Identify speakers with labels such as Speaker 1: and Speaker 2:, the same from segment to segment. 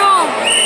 Speaker 1: 안.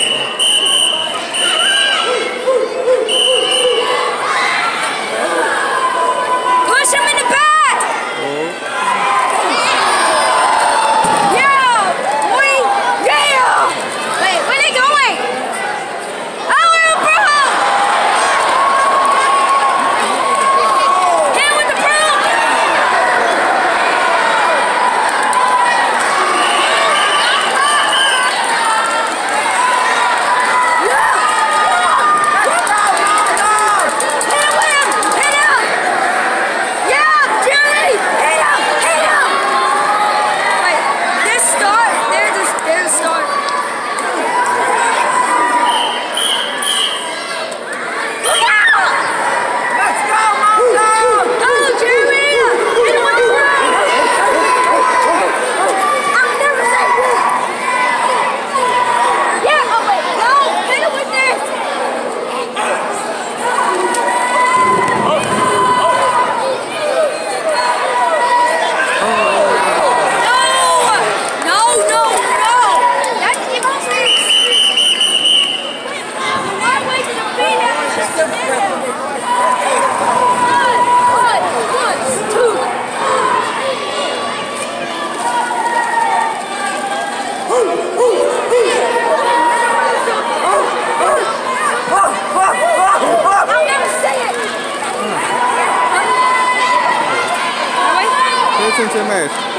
Speaker 1: Match.